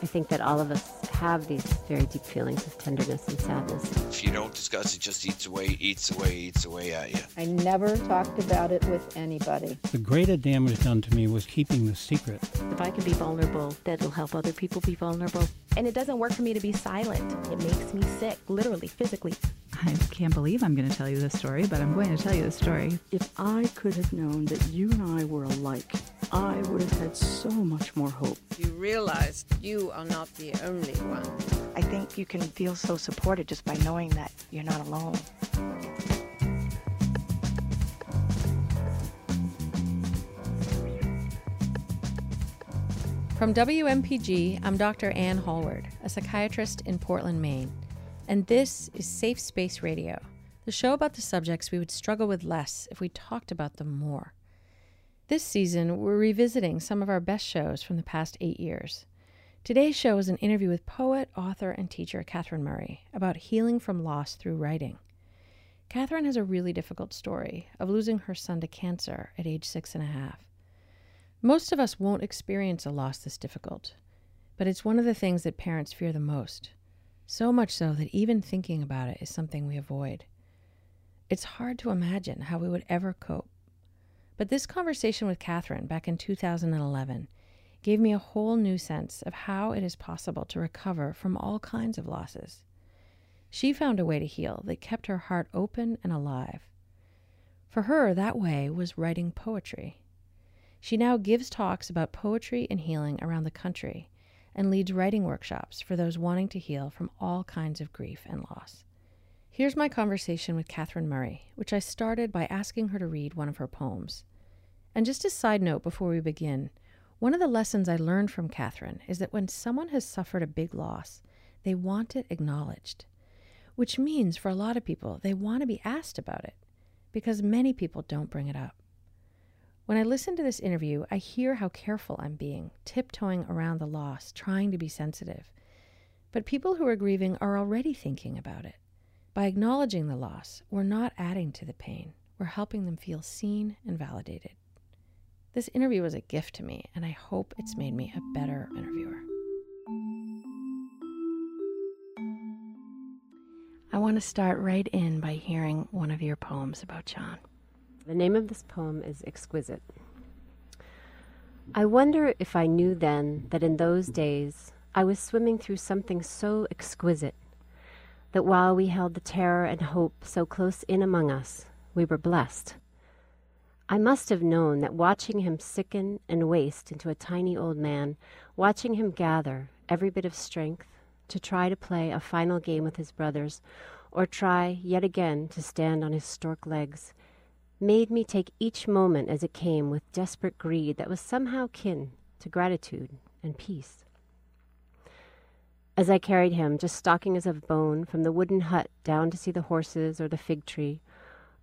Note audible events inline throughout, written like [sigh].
I think that all of us have these very deep feelings of tenderness and sadness. If you don't discuss it, just eats away, eats away, eats away at you. I never talked about it with anybody. The greatest damage done to me was keeping the secret. If I can be vulnerable, that'll help other people be vulnerable. And it doesn't work for me to be silent. It makes me sick, literally, physically. I can't believe I'm going to tell you this story, but I'm going to tell you the story. If I could have known that you and I were alike, I would have had so much more hope. You realize you are not the only one. I think you can feel so supported just by knowing that you're not alone. From WMPG, I'm Dr. Ann Hallward, a psychiatrist in Portland, Maine, and this is Safe Space Radio, the show about the subjects we would struggle with less if we talked about them more. This season, we're revisiting some of our best shows from the past eight years. Today's show is an interview with poet, author, and teacher Catherine Murray about healing from loss through writing. Catherine has a really difficult story of losing her son to cancer at age six and a half. Most of us won't experience a loss this difficult, but it's one of the things that parents fear the most. So much so that even thinking about it is something we avoid. It's hard to imagine how we would ever cope. But this conversation with Catherine back in 2011 gave me a whole new sense of how it is possible to recover from all kinds of losses. She found a way to heal that kept her heart open and alive. For her, that way was writing poetry. She now gives talks about poetry and healing around the country and leads writing workshops for those wanting to heal from all kinds of grief and loss. Here's my conversation with Catherine Murray, which I started by asking her to read one of her poems. And just a side note before we begin, one of the lessons I learned from Catherine is that when someone has suffered a big loss, they want it acknowledged, which means for a lot of people, they want to be asked about it because many people don't bring it up. When I listen to this interview, I hear how careful I'm being, tiptoeing around the loss, trying to be sensitive. But people who are grieving are already thinking about it. By acknowledging the loss, we're not adding to the pain, we're helping them feel seen and validated. This interview was a gift to me, and I hope it's made me a better interviewer. I want to start right in by hearing one of your poems about John. The name of this poem is Exquisite. I wonder if I knew then that in those days I was swimming through something so exquisite that while we held the terror and hope so close in among us, we were blessed. I must have known that watching him sicken and waste into a tiny old man, watching him gather every bit of strength to try to play a final game with his brothers, or try yet again to stand on his stork legs, made me take each moment as it came with desperate greed that was somehow kin to gratitude and peace. As I carried him, just stalking as of bone, from the wooden hut down to see the horses or the fig tree,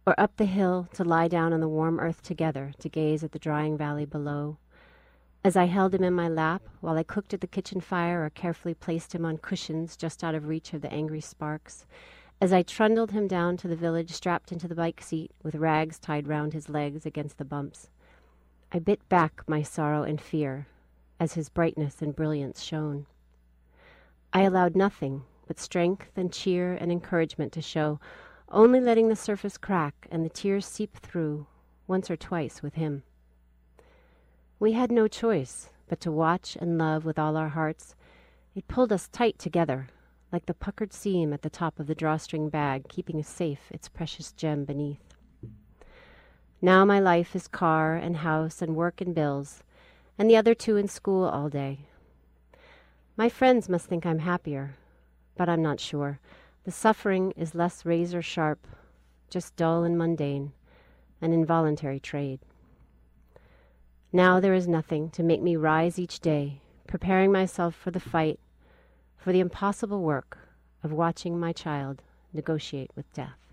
or up the hill to lie down on the warm earth together to gaze at the drying valley below, as I held him in my lap while I cooked at the kitchen fire or carefully placed him on cushions just out of reach of the angry sparks, as I trundled him down to the village, strapped into the bike seat, with rags tied round his legs against the bumps, I bit back my sorrow and fear as his brightness and brilliance shone. I allowed nothing but strength and cheer and encouragement to show, only letting the surface crack and the tears seep through once or twice with him. We had no choice but to watch and love with all our hearts. It pulled us tight together, like the puckered seam at the top of the drawstring bag, keeping safe its precious gem beneath. Now my life is car and house and work and bills, and the other two in school all day. My friends must think I'm happier, but I'm not sure. The suffering is less razor sharp, just dull and mundane, an involuntary trade. Now there is nothing to make me rise each day, preparing myself for the fight for the impossible work of watching my child negotiate with death.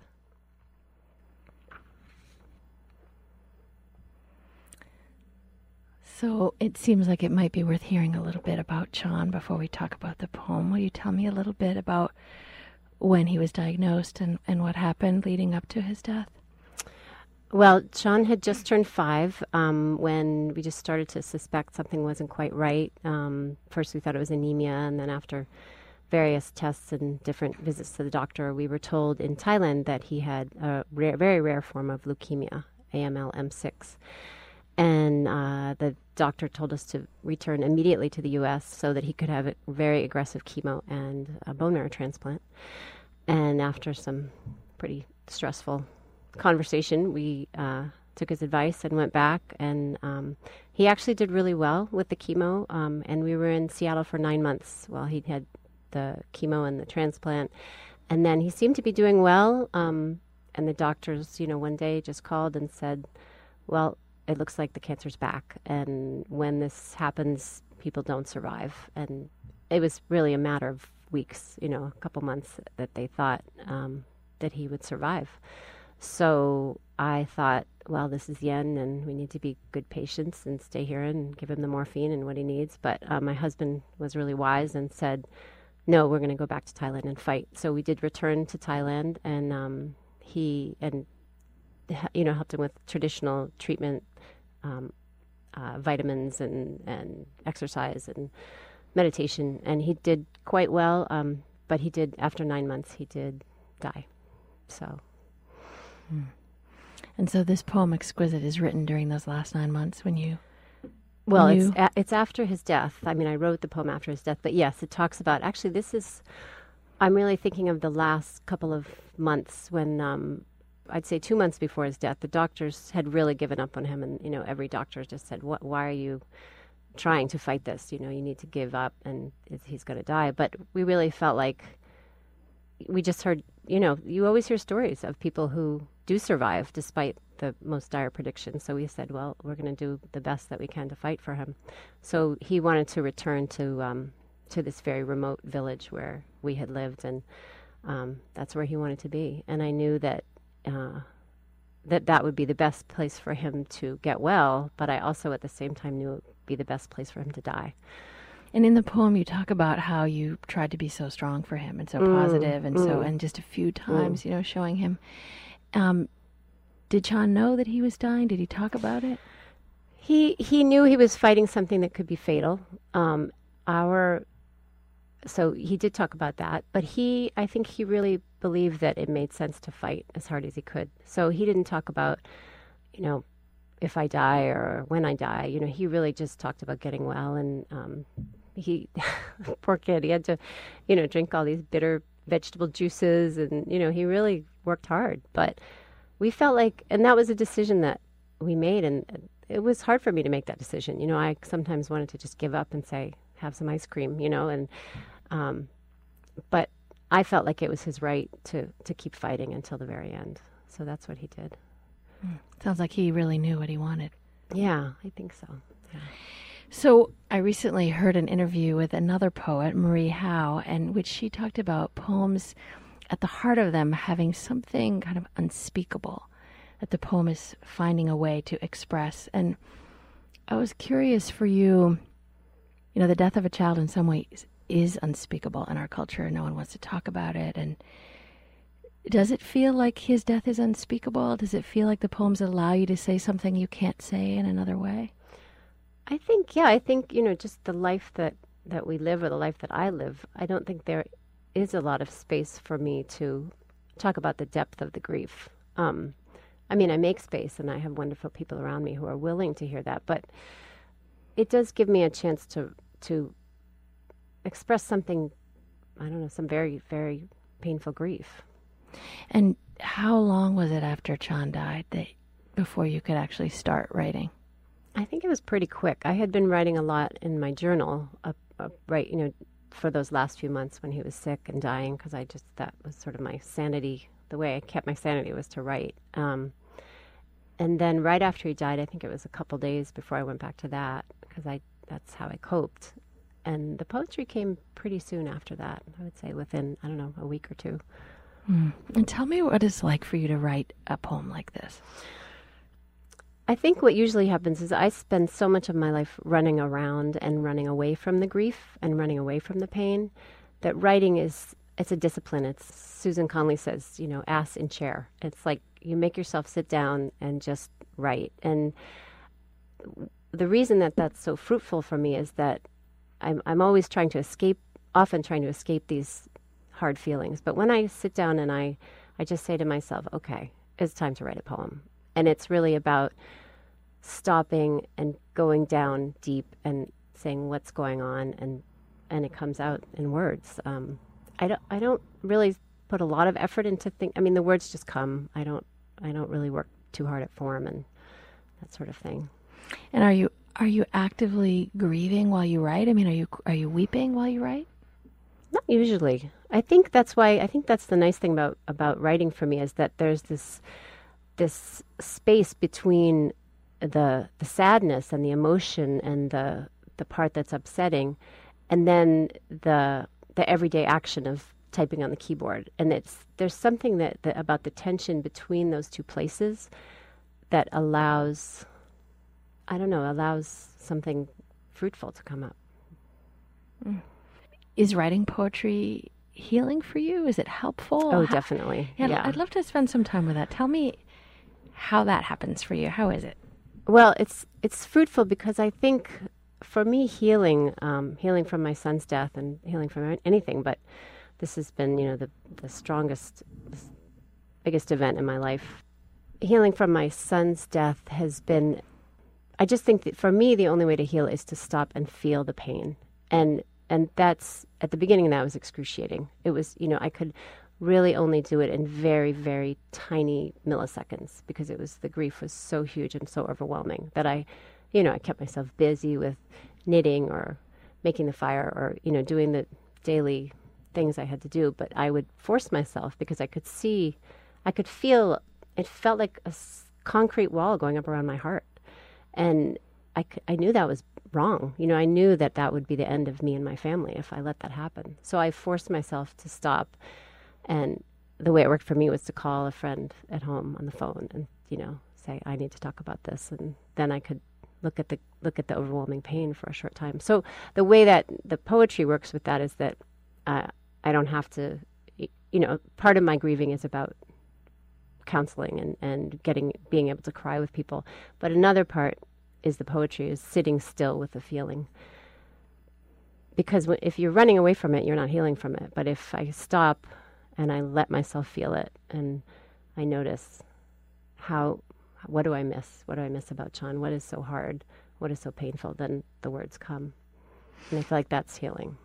So it seems like it might be worth hearing a little bit about John before we talk about the poem. Will you tell me a little bit about when he was diagnosed and, and what happened leading up to his death? Well, Sean had just turned five um, when we just started to suspect something wasn't quite right. Um, first, we thought it was anemia, and then after various tests and different visits to the doctor, we were told in Thailand that he had a rare, very rare form of leukemia, AML M6. And uh, the doctor told us to return immediately to the U.S. so that he could have a very aggressive chemo and a bone marrow transplant. And after some pretty stressful conversation, we uh, took his advice and went back. And um, he actually did really well with the chemo. Um, and we were in Seattle for nine months while he had the chemo and the transplant. And then he seemed to be doing well. Um, and the doctors, you know, one day just called and said, well, it looks like the cancer's back. And when this happens, people don't survive. And it was really a matter of weeks, you know, a couple months that they thought um, that he would survive. So I thought, well, this is end, and we need to be good patients and stay here and give him the morphine and what he needs. But uh, my husband was really wise and said, no, we're going to go back to Thailand and fight. So we did return to Thailand, and um, he and you know helped him with traditional treatment, um, uh, vitamins and and exercise and meditation, and he did quite well. Um, but he did after nine months, he did die. So. Mm. And so this poem, Exquisite, is written during those last nine months when you. Well, it's a, it's after his death. I mean, I wrote the poem after his death, but yes, it talks about. Actually, this is. I'm really thinking of the last couple of months when um, I'd say two months before his death, the doctors had really given up on him, and you know, every doctor just said, "What? Why are you trying to fight this? You know, you need to give up, and he's going to die." But we really felt like we just heard. You know, you always hear stories of people who do survive despite the most dire predictions. So we said, well, we're going to do the best that we can to fight for him. So he wanted to return to um, to this very remote village where we had lived, and um, that's where he wanted to be. And I knew that uh, that that would be the best place for him to get well. But I also, at the same time, knew it would be the best place for him to die. And in the poem, you talk about how you tried to be so strong for him and so mm, positive and mm, so, and just a few times, mm. you know, showing him um, did John know that he was dying? Did he talk about it? He he knew he was fighting something that could be fatal. Um, our so he did talk about that, but he I think he really believed that it made sense to fight as hard as he could. So he didn't talk about, you know, if I die or when I die. You know, he really just talked about getting well and um, he [laughs] poor kid he had to you know drink all these bitter vegetable juices and you know he really worked hard but we felt like and that was a decision that we made and it was hard for me to make that decision you know i sometimes wanted to just give up and say have some ice cream you know and um, but i felt like it was his right to to keep fighting until the very end so that's what he did sounds like he really knew what he wanted yeah i think so yeah. So I recently heard an interview with another poet, Marie Howe, and which she talked about poems at the heart of them having something kind of unspeakable that the poem is finding a way to express. And I was curious for you, you know, the death of a child in some ways is unspeakable in our culture. No one wants to talk about it. And does it feel like his death is unspeakable? Does it feel like the poems allow you to say something you can't say in another way? I think, yeah, I think, you know, just the life that, that we live or the life that I live, I don't think there is a lot of space for me to talk about the depth of the grief. Um, I mean, I make space and I have wonderful people around me who are willing to hear that, but it does give me a chance to, to express something, I don't know, some very, very painful grief. And how long was it after Sean died that before you could actually start writing? I think it was pretty quick. I had been writing a lot in my journal, uh, uh, right, you know, for those last few months when he was sick and dying, because I just that was sort of my sanity. The way I kept my sanity was to write. Um, and then right after he died, I think it was a couple days before I went back to that, because I that's how I coped. And the poetry came pretty soon after that. I would say within I don't know a week or two. Mm. And tell me what it's like for you to write a poem like this. I think what usually happens is I spend so much of my life running around and running away from the grief and running away from the pain that writing is it's a discipline. It's Susan Conley says, you know, ass in chair. It's like you make yourself sit down and just write. And the reason that that's so fruitful for me is that I'm I'm always trying to escape, often trying to escape these hard feelings. But when I sit down and I I just say to myself, okay, it's time to write a poem. And it's really about stopping and going down deep and saying what's going on and and it comes out in words. Um, I don't I don't really put a lot of effort into think. I mean, the words just come. I don't I don't really work too hard at form and that sort of thing. And are you are you actively grieving while you write? I mean, are you are you weeping while you write? Not usually. I think that's why I think that's the nice thing about about writing for me is that there's this this space between the the sadness and the emotion and the the part that's upsetting and then the the everyday action of typing on the keyboard and it's there's something that, that about the tension between those two places that allows i don't know allows something fruitful to come up. Mm. is writing poetry healing for you? Is it helpful? Oh How, definitely. Yeah, yeah. I'd love to spend some time with that. Tell me how that happens for you. How is it? Well it's it's fruitful because i think for me, healing, um, healing from my son's death and healing from anything, but this has been, you know, the, the strongest, biggest event in my life. Healing from my son's death has been, I just think that for me, the only way to heal is to stop and feel the pain. And, and that's, at the beginning, that was excruciating. It was, you know, I could really only do it in very, very tiny milliseconds because it was, the grief was so huge and so overwhelming that I, you know, I kept myself busy with knitting or making the fire or, you know, doing the daily things I had to do. But I would force myself because I could see, I could feel, it felt like a concrete wall going up around my heart. And I, I knew that was wrong. You know, I knew that that would be the end of me and my family if I let that happen. So I forced myself to stop. And the way it worked for me was to call a friend at home on the phone and, you know, say, I need to talk about this. And then I could look at the look at the overwhelming pain for a short time. So the way that the poetry works with that is that uh, I don't have to, you know, part of my grieving is about counseling and, and getting being able to cry with people, but another part is the poetry is sitting still with the feeling. Because if you're running away from it, you're not healing from it. But if I stop and I let myself feel it and I notice how what do I miss? What do I miss about John? What is so hard? What is so painful? Then the words come. And I feel like that's healing.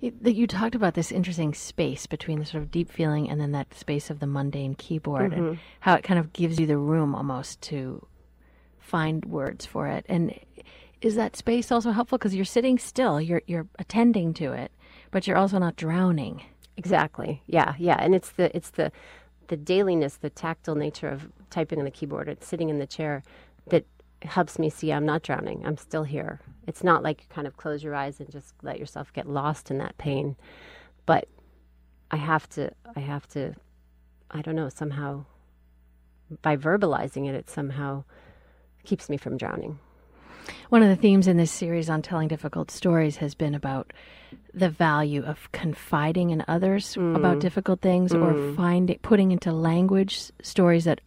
You, you talked about this interesting space between the sort of deep feeling and then that space of the mundane keyboard mm-hmm. and how it kind of gives you the room almost to find words for it. And is that space also helpful because you're sitting still, you're you're attending to it, but you're also not drowning. Exactly. Yeah, yeah. And it's the it's the the dailiness, the tactile nature of typing on the keyboard and sitting in the chair that helps me see I'm not drowning. I'm still here. It's not like you kind of close your eyes and just let yourself get lost in that pain. But I have to, I have to, I don't know, somehow by verbalizing it, it somehow keeps me from drowning. One of the themes in this series on telling difficult stories has been about the value of confiding in others mm. about difficult things mm. or finding putting into language stories that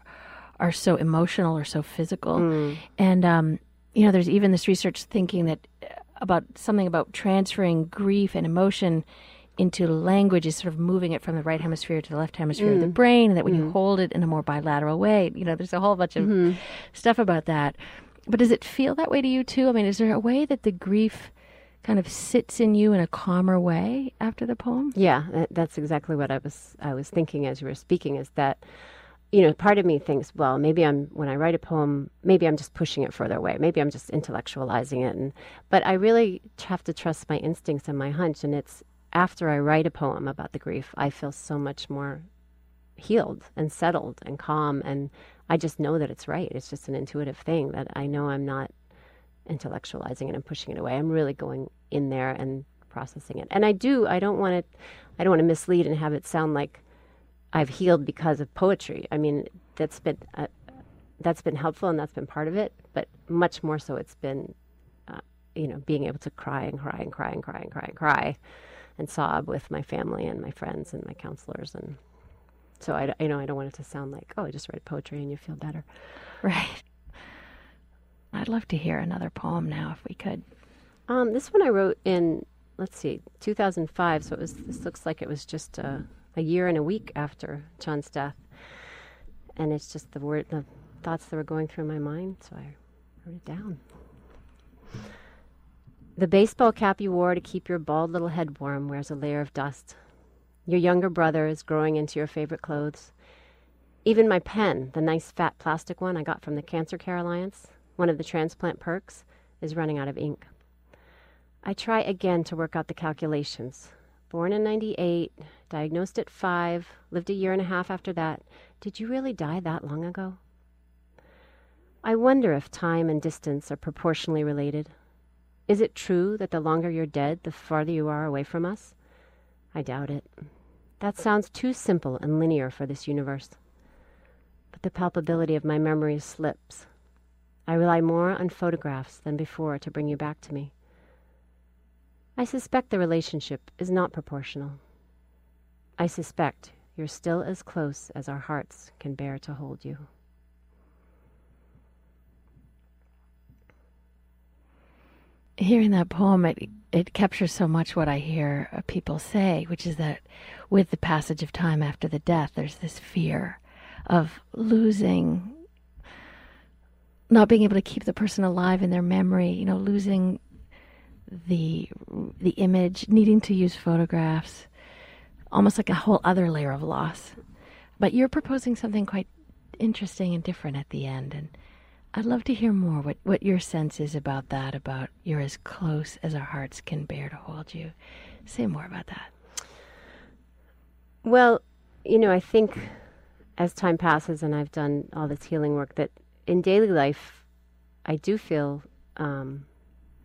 are so emotional or so physical. Mm. And um, you know, there's even this research thinking that uh, about something about transferring grief and emotion into language is sort of moving it from the right hemisphere to the left hemisphere of the mm. brain, and that when you mm. hold it in a more bilateral way, you know, there's a whole bunch of mm-hmm. stuff about that. But does it feel that way to you too? I mean, is there a way that the grief kind of sits in you in a calmer way after the poem? Yeah, that's exactly what I was I was thinking as you were speaking. Is that you know, part of me thinks, well, maybe I'm when I write a poem, maybe I'm just pushing it further away. Maybe I'm just intellectualizing it. And but I really have to trust my instincts and my hunch. And it's after I write a poem about the grief, I feel so much more healed and settled and calm. And I just know that it's right. It's just an intuitive thing that I know I'm not intellectualizing it and pushing it away. I'm really going in there and processing it. And I do. I don't want to. I don't want to mislead and have it sound like I've healed because of poetry. I mean, that's been uh, that's been helpful and that's been part of it. But much more so, it's been, uh, you know, being able to cry and cry and cry and cry and cry and cry, and sob with my family and my friends and my counselors and so I, you know I don't want it to sound like oh I just read poetry and you feel better. Right. I'd love to hear another poem now if we could. Um, this one I wrote in let's see 2005 so it was this looks like it was just a, a year and a week after John's death and it's just the word the thoughts that were going through my mind so I wrote it down. The baseball cap you wore to keep your bald little head warm wears a layer of dust. Your younger brother is growing into your favorite clothes. Even my pen, the nice fat plastic one I got from the Cancer Care Alliance, one of the transplant perks, is running out of ink. I try again to work out the calculations. Born in 98, diagnosed at 5, lived a year and a half after that. Did you really die that long ago? I wonder if time and distance are proportionally related. Is it true that the longer you're dead, the farther you are away from us? I doubt it. That sounds too simple and linear for this universe. But the palpability of my memories slips. I rely more on photographs than before to bring you back to me. I suspect the relationship is not proportional. I suspect you're still as close as our hearts can bear to hold you. Hearing that poem, it, it captures so much what I hear uh, people say, which is that with the passage of time after the death, there's this fear of losing, not being able to keep the person alive in their memory, you know, losing the the image, needing to use photographs, almost like a whole other layer of loss. But you're proposing something quite interesting and different at the end, and I'd love to hear more what, what your sense is about that, about you're as close as our hearts can bear to hold you. Say more about that. Well, you know, I think as time passes and I've done all this healing work, that in daily life, I do feel um,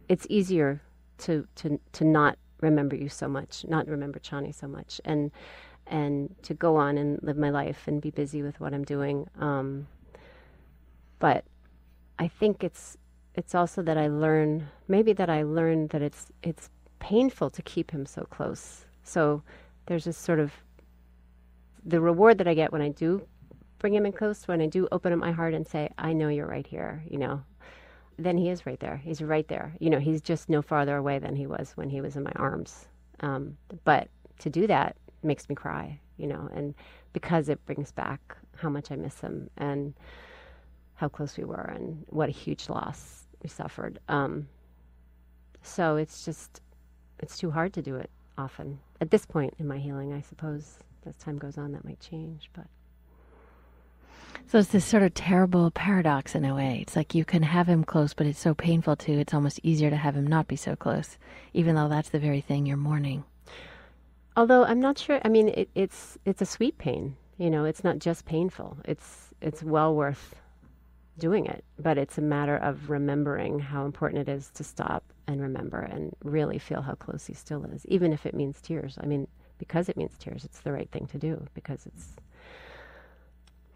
it's easier to, to, to not remember you so much, not remember Chani so much, and and to go on and live my life and be busy with what I'm doing. Um, but I think it's it's also that I learn maybe that I learn that it's it's painful to keep him so close. So there's this sort of the reward that I get when I do bring him in close, when I do open up my heart and say, I know you're right here, you know, then he is right there. He's right there. You know, he's just no farther away than he was when he was in my arms. Um, but to do that makes me cry, you know, and because it brings back how much I miss him and how close we were and what a huge loss we suffered. Um, so it's just, it's too hard to do it often. At this point in my healing, I suppose as time goes on, that might change, but. So it's this sort of terrible paradox in a way. It's like you can have him close, but it's so painful too. It's almost easier to have him not be so close, even though that's the very thing you're mourning. Although I'm not sure. I mean, it, it's it's a sweet pain. You know, it's not just painful. It's it's well worth doing it, but it's a matter of remembering how important it is to stop and remember and really feel how close he still is, even if it means tears. I mean, because it means tears, it's the right thing to do because it's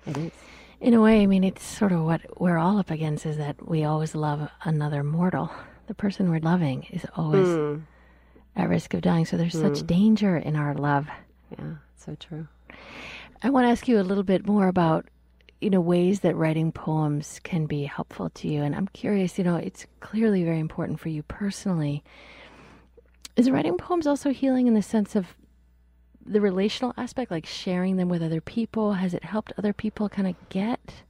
it is. In a way, I mean, it's sort of what we're all up against is that we always love another mortal. The person we're loving is always mm. at risk of dying. So there's mm. such danger in our love. Yeah, so true. I want to ask you a little bit more about you know ways that writing poems can be helpful to you and i'm curious you know it's clearly very important for you personally is writing poems also healing in the sense of the relational aspect like sharing them with other people has it helped other people kind of get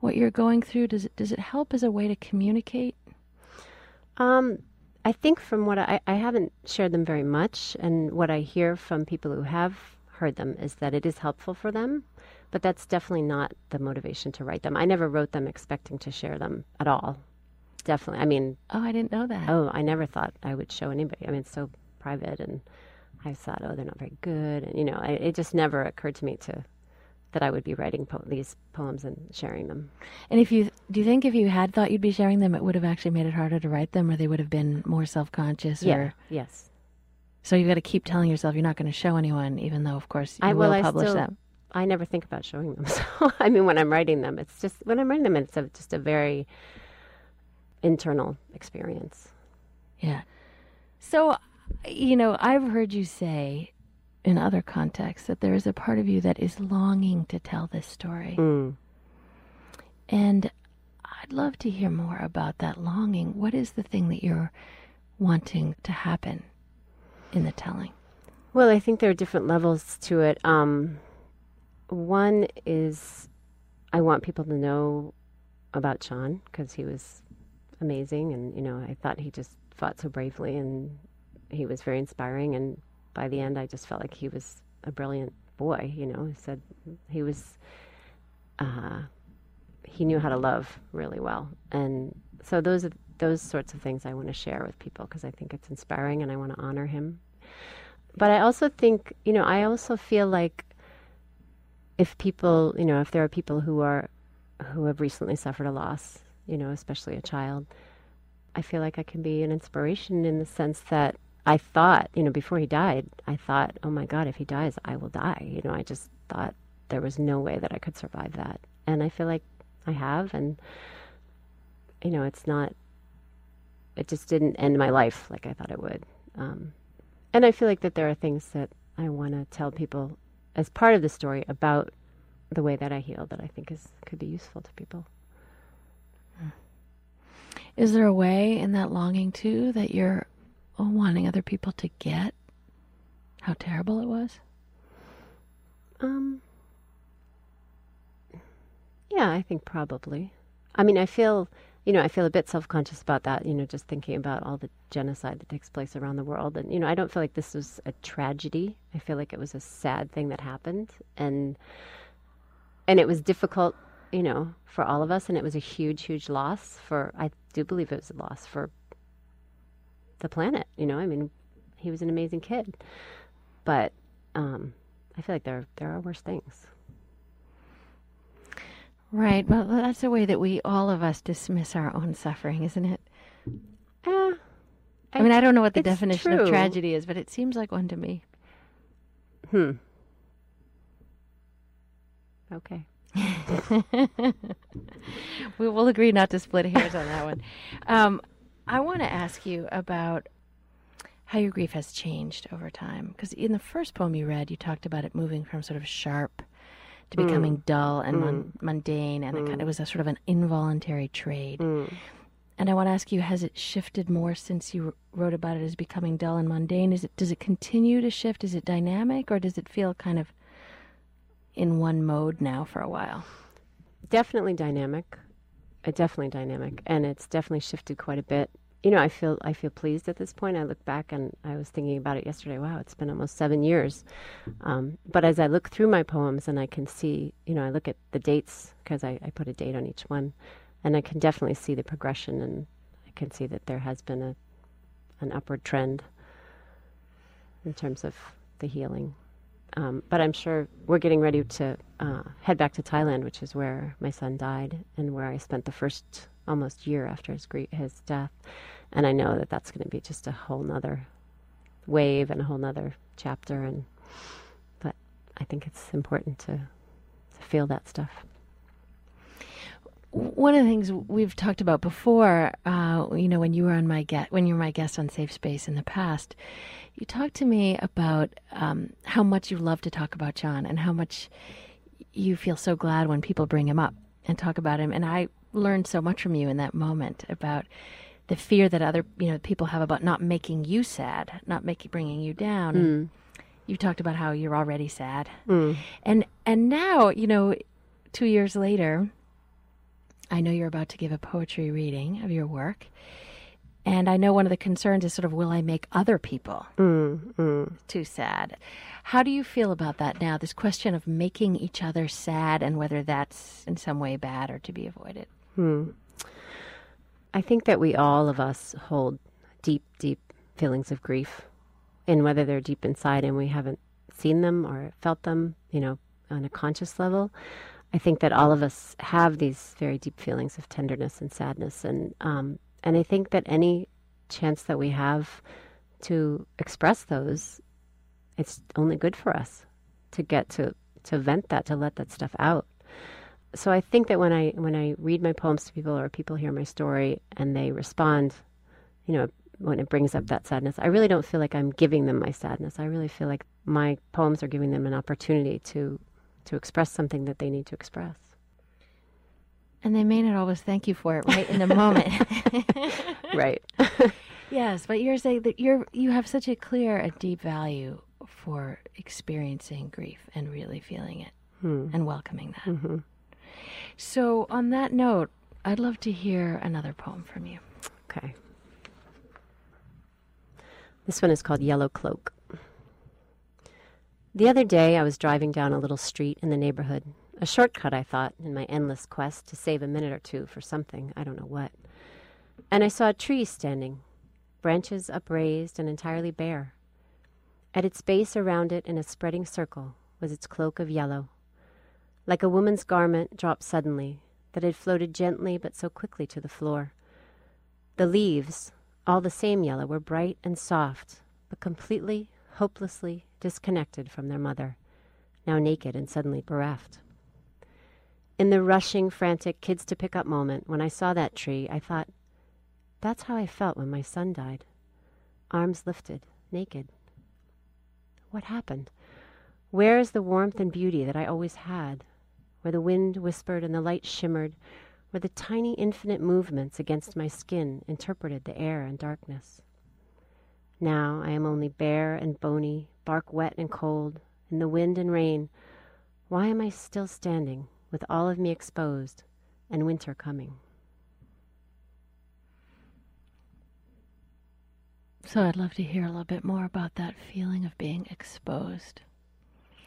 what you're going through does it does it help as a way to communicate um i think from what i i haven't shared them very much and what i hear from people who have heard them is that it is helpful for them but that's definitely not the motivation to write them. I never wrote them expecting to share them at all. Definitely. I mean, oh, I didn't know that. Oh, I never thought I would show anybody. I mean, it's so private, and I thought, oh, they're not very good, and you know, I, it just never occurred to me to that I would be writing po- these poems and sharing them. And if you do you think if you had thought you'd be sharing them, it would have actually made it harder to write them, or they would have been more self conscious? Yeah. Or... Yes. So you've got to keep telling yourself you're not going to show anyone, even though, of course, you I, will well, publish still, them. I never think about showing them. [laughs] So I mean, when I'm writing them, it's just when I'm writing them, it's a, just a very internal experience. Yeah. So you know, I've heard you say in other contexts that there is a part of you that is longing to tell this story. Mm. And I'd love to hear more about that longing. What is the thing that you're wanting to happen in the telling? Well, I think there are different levels to it. Um, one is I want people to know about Sean because he was amazing, and you know I thought he just fought so bravely, and he was very inspiring. And by the end, I just felt like he was a brilliant boy. You know, he said he was. Uh, he knew how to love really well, and so those are those sorts of things I want to share with people because I think it's inspiring, and I want to honor him. But I also think, you know, I also feel like if people, you know, if there are people who are who have recently suffered a loss, you know, especially a child, I feel like I can be an inspiration in the sense that I thought, you know, before he died, I thought, oh my God, if he dies, I will die. You know, I just thought there was no way that I could survive that. And I feel like I have. And, you know, it's not, it just didn't end my life like I thought it would. Um, and I feel like that there are things that I want to tell people as part of the story about the way that I heal that I think is could be useful to people. Is there a way in that longing too that you're wanting other people to get how terrible it was? Um Yeah, I think probably. I mean, I feel, you know, I feel a bit self-conscious about that, you know, just thinking about all the genocide that takes place around the world and you know, I don't feel like this was a tragedy. I feel like it was a sad thing that happened and and it was difficult, you know, for all of us and it was a huge huge loss for I do believe it was a loss for the planet, you know? I mean, he was an amazing kid. But um I feel like there there are worse things. Right. Well, that's a way that we all of us dismiss our own suffering, isn't it? Uh, I mean, I don't know what the definition true. of tragedy is, but it seems like one to me. Hmm. Okay. [laughs] we will agree not to split hairs on that one. Um, I want to ask you about how your grief has changed over time. Because in the first poem you read, you talked about it moving from sort of sharp to Mm. becoming dull and mon- Mm. mundane, and it, kind Mm. of was a sort of an involuntary trade. Mm. And I want to ask you: Has it shifted more since you wrote about it as becoming dull and mundane? Is it does it continue to shift? Is it dynamic, or does it feel kind of in one mode now for a while? Definitely dynamic. Uh, definitely dynamic, and it's definitely shifted quite a bit. You know, I feel I feel pleased at this point. I look back and I was thinking about it yesterday. Wow, it's been almost seven years. Um, but as I look through my poems and I can see, you know, I look at the dates because I, I put a date on each one, and I can definitely see the progression, and I can see that there has been a an upward trend in terms of the healing. Um, but I'm sure we're getting ready to uh, head back to Thailand, which is where my son died and where I spent the first almost year after his gre- his death. And I know that that's going to be just a whole nother wave and a whole nother chapter. And but I think it's important to to feel that stuff. One of the things we've talked about before, uh, you know, when you were on my guest, when you were my guest on Safe Space in the past, you talked to me about um, how much you love to talk about John and how much you feel so glad when people bring him up and talk about him. And I learned so much from you in that moment about the fear that other, you know, people have about not making you sad, not making bringing you down. Mm. You talked about how you're already sad, Mm. and and now, you know, two years later. I know you're about to give a poetry reading of your work. And I know one of the concerns is sort of, will I make other people Mm, mm. too sad? How do you feel about that now? This question of making each other sad and whether that's in some way bad or to be avoided. Hmm. I think that we all of us hold deep, deep feelings of grief, and whether they're deep inside and we haven't seen them or felt them, you know, on a conscious level. I think that all of us have these very deep feelings of tenderness and sadness, and um, and I think that any chance that we have to express those, it's only good for us to get to to vent that, to let that stuff out so I think that when I when I read my poems to people or people hear my story and they respond, you know, when it brings up that sadness. I really don't feel like I'm giving them my sadness. I really feel like my poems are giving them an opportunity to to express something that they need to express. And they may not always thank you for it right in the moment. [laughs] [laughs] right. yes, but you're saying that you're you have such a clear and deep value for experiencing grief and really feeling it Hmm. and welcoming that. Mm-hmm. So, on that note, I'd love to hear another poem from you. Okay. This one is called Yellow Cloak. The other day, I was driving down a little street in the neighborhood. A shortcut, I thought, in my endless quest to save a minute or two for something, I don't know what. And I saw a tree standing, branches upraised and entirely bare. At its base around it, in a spreading circle, was its cloak of yellow. Like a woman's garment dropped suddenly, that had floated gently but so quickly to the floor. The leaves, all the same yellow, were bright and soft, but completely, hopelessly disconnected from their mother, now naked and suddenly bereft. In the rushing, frantic kids to pick up moment, when I saw that tree, I thought, that's how I felt when my son died. Arms lifted, naked. What happened? Where is the warmth and beauty that I always had? Where the wind whispered and the light shimmered, where the tiny infinite movements against my skin interpreted the air and darkness. Now I am only bare and bony, bark wet and cold, in the wind and rain. Why am I still standing, with all of me exposed, and winter coming? So, I'd love to hear a little bit more about that feeling of being exposed.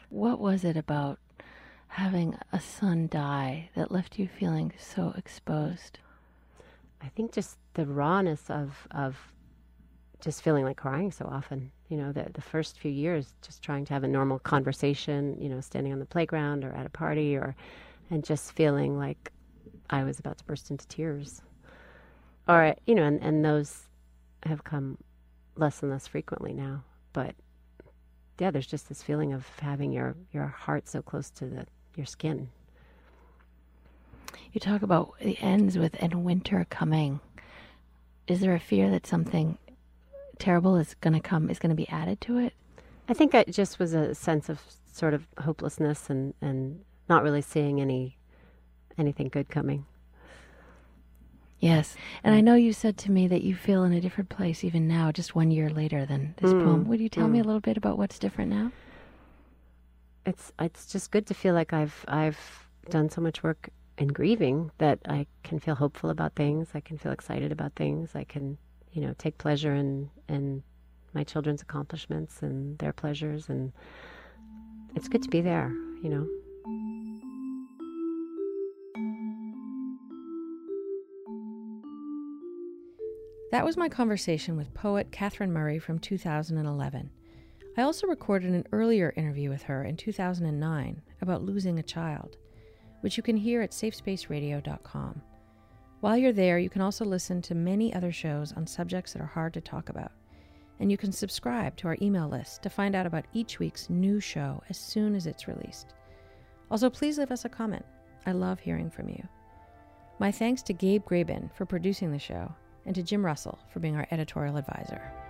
What was it about having a son die that left you feeling so exposed? I think just the rawness of of just feeling like crying so often. You know, the the first few years, just trying to have a normal conversation. You know, standing on the playground or at a party, or and just feeling like I was about to burst into tears. Or you know, and and those have come less and less frequently now. But yeah, there's just this feeling of having your your heart so close to the your skin. You talk about the ends with and winter coming. Is there a fear that something terrible is going to come, is going to be added to it? I think it just was a sense of sort of hopelessness and, and not really seeing any anything good coming. Yes. And I know you said to me that you feel in a different place even now, just one year later than this Mm, poem. Would you tell me a mm. little bit about what's different now? It's it's just good to feel like I've I've done so much work in grieving that I can feel hopeful about things. I can feel excited about things. I can, you know, take pleasure in in my children's accomplishments and their pleasures and it's good to be there, you know. That was my conversation with poet Catherine Murray from 2011. I also recorded an earlier interview with her in 2009 about losing a child, which you can hear at safespaceradio.com. While you're there, you can also listen to many other shows on subjects that are hard to talk about. And you can subscribe to our email list to find out about each week's new show as soon as it's released. Also, please leave us a comment. I love hearing from you. My thanks to Gabe Graben for producing the show and to Jim Russell for being our editorial advisor.